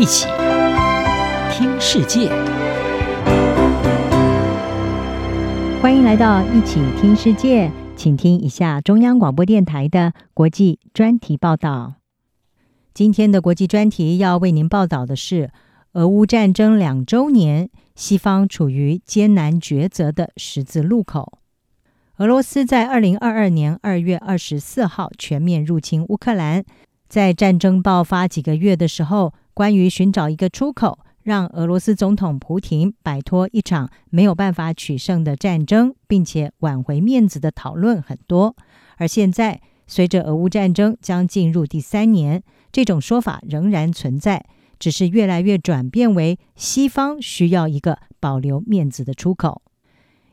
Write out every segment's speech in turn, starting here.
一起听世界，欢迎来到一起听世界，请听一下中央广播电台的国际专题报道。今天的国际专题要为您报道的是：俄乌战争两周年，西方处于艰难抉择的十字路口。俄罗斯在二零二二年二月二十四号全面入侵乌克兰。在战争爆发几个月的时候，关于寻找一个出口，让俄罗斯总统普廷摆脱一场没有办法取胜的战争，并且挽回面子的讨论很多。而现在，随着俄乌战争将进入第三年，这种说法仍然存在，只是越来越转变为西方需要一个保留面子的出口。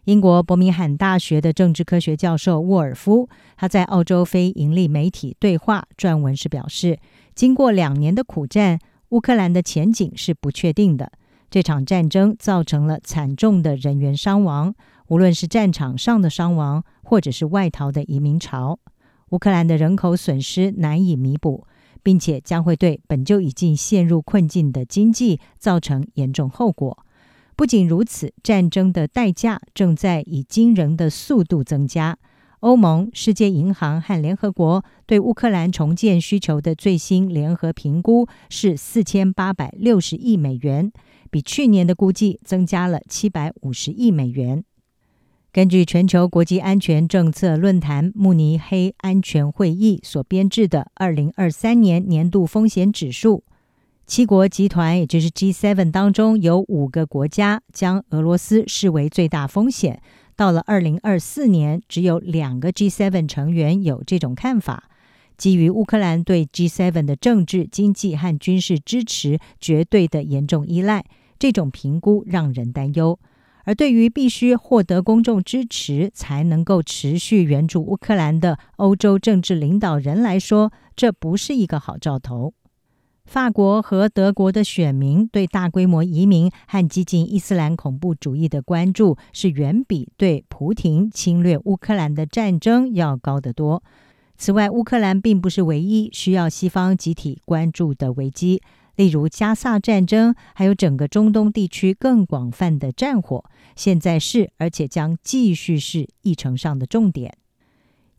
英国伯明翰大学的政治科学教授沃尔夫，他在澳洲非盈利媒体对话撰文时表示，经过两年的苦战，乌克兰的前景是不确定的。这场战争造成了惨重的人员伤亡，无论是战场上的伤亡，或者是外逃的移民潮，乌克兰的人口损失难以弥补，并且将会对本就已经陷入困境的经济造成严重后果。不仅如此，战争的代价正在以惊人的速度增加。欧盟、世界银行和联合国对乌克兰重建需求的最新联合评估是四千八百六十亿美元，比去年的估计增加了七百五十亿美元。根据全球国际安全政策论坛慕尼黑安全会议所编制的二零二三年年度风险指数。七国集团，也就是 G7 当中，有五个国家将俄罗斯视为最大风险。到了二零二四年，只有两个 G7 成员有这种看法。基于乌克兰对 G7 的政治、经济和军事支持绝对的严重依赖，这种评估让人担忧。而对于必须获得公众支持才能够持续援助乌克兰的欧洲政治领导人来说，这不是一个好兆头。法国和德国的选民对大规模移民和激进伊斯兰恐怖主义的关注是远比对普廷侵略乌克兰的战争要高得多。此外，乌克兰并不是唯一需要西方集体关注的危机，例如加萨战争，还有整个中东地区更广泛的战火，现在是而且将继续是议程上的重点。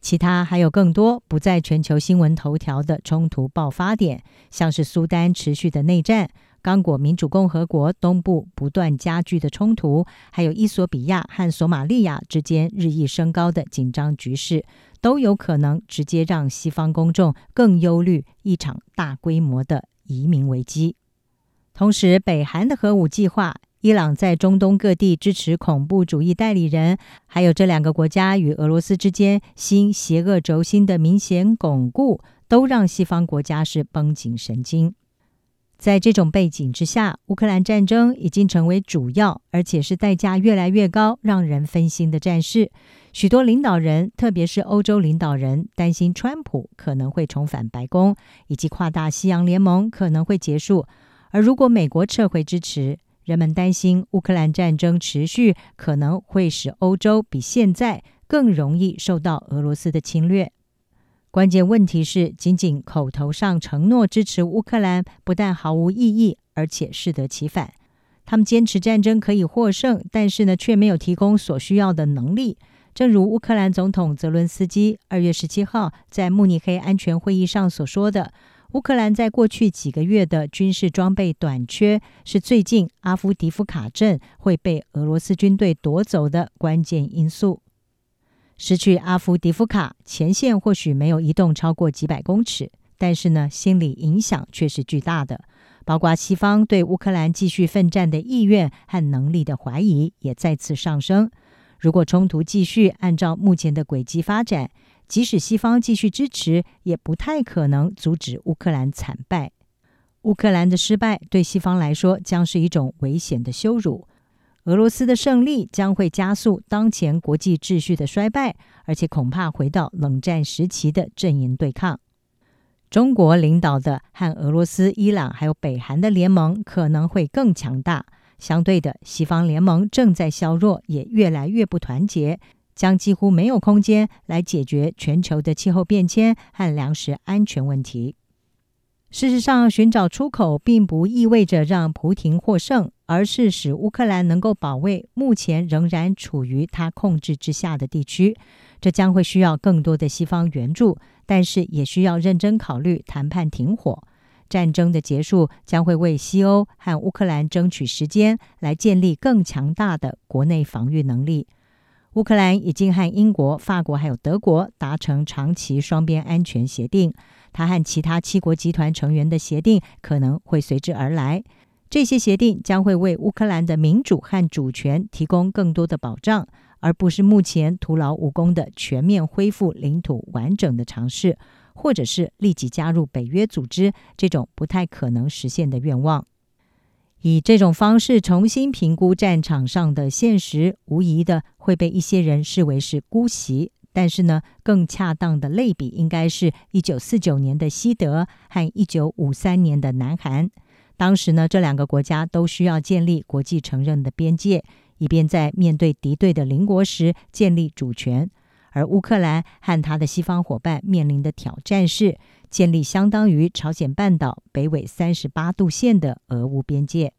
其他还有更多不在全球新闻头条的冲突爆发点，像是苏丹持续的内战、刚果民主共和国东部不断加剧的冲突，还有伊索比亚和索马利亚之间日益升高的紧张局势，都有可能直接让西方公众更忧虑一场大规模的移民危机。同时，北韩的核武计划。伊朗在中东各地支持恐怖主义代理人，还有这两个国家与俄罗斯之间新邪恶轴心的明显巩固，都让西方国家是绷紧神经。在这种背景之下，乌克兰战争已经成为主要，而且是代价越来越高、让人分心的战事。许多领导人，特别是欧洲领导人，担心川普可能会重返白宫，以及跨大西洋联盟可能会结束。而如果美国撤回支持，人们担心乌克兰战争持续，可能会使欧洲比现在更容易受到俄罗斯的侵略。关键问题是，仅仅口头上承诺支持乌克兰，不但毫无意义，而且适得其反。他们坚持战争可以获胜，但是呢，却没有提供所需要的能力。正如乌克兰总统泽伦斯基二月十七号在慕尼黑安全会议上所说的。乌克兰在过去几个月的军事装备短缺，是最近阿夫迪夫卡镇会被俄罗斯军队夺走的关键因素。失去阿夫迪夫卡，前线或许没有移动超过几百公尺，但是呢，心理影响却是巨大的。包括西方对乌克兰继续奋战的意愿和能力的怀疑也再次上升。如果冲突继续按照目前的轨迹发展，即使西方继续支持，也不太可能阻止乌克兰惨败。乌克兰的失败对西方来说将是一种危险的羞辱。俄罗斯的胜利将会加速当前国际秩序的衰败，而且恐怕回到冷战时期的阵营对抗。中国领导的和俄罗斯、伊朗还有北韩的联盟可能会更强大。相对的，西方联盟正在削弱，也越来越不团结。将几乎没有空间来解决全球的气候变迁和粮食安全问题。事实上，寻找出口并不意味着让普廷获胜，而是使乌克兰能够保卫目前仍然处于他控制之下的地区。这将会需要更多的西方援助，但是也需要认真考虑谈判停火。战争的结束将会为西欧和乌克兰争取时间，来建立更强大的国内防御能力。乌克兰已经和英国、法国还有德国达成长期双边安全协定，它和其他七国集团成员的协定可能会随之而来。这些协定将会为乌克兰的民主和主权提供更多的保障，而不是目前徒劳无功的全面恢复领土完整的尝试，或者是立即加入北约组织这种不太可能实现的愿望。以这种方式重新评估战场上的现实，无疑的会被一些人视为是姑息。但是呢，更恰当的类比应该是一九四九年的西德和一九五三年的南韩。当时呢，这两个国家都需要建立国际承认的边界，以便在面对敌对的邻国时建立主权。而乌克兰和他的西方伙伴面临的挑战是，建立相当于朝鲜半岛北纬三十八度线的俄乌边界。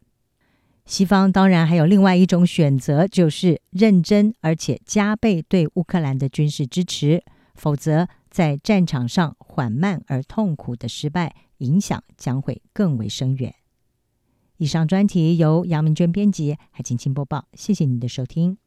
西方当然还有另外一种选择，就是认真而且加倍对乌克兰的军事支持，否则在战场上缓慢而痛苦的失败，影响将会更为深远。以上专题由杨明娟编辑，还请播报。谢谢您的收听。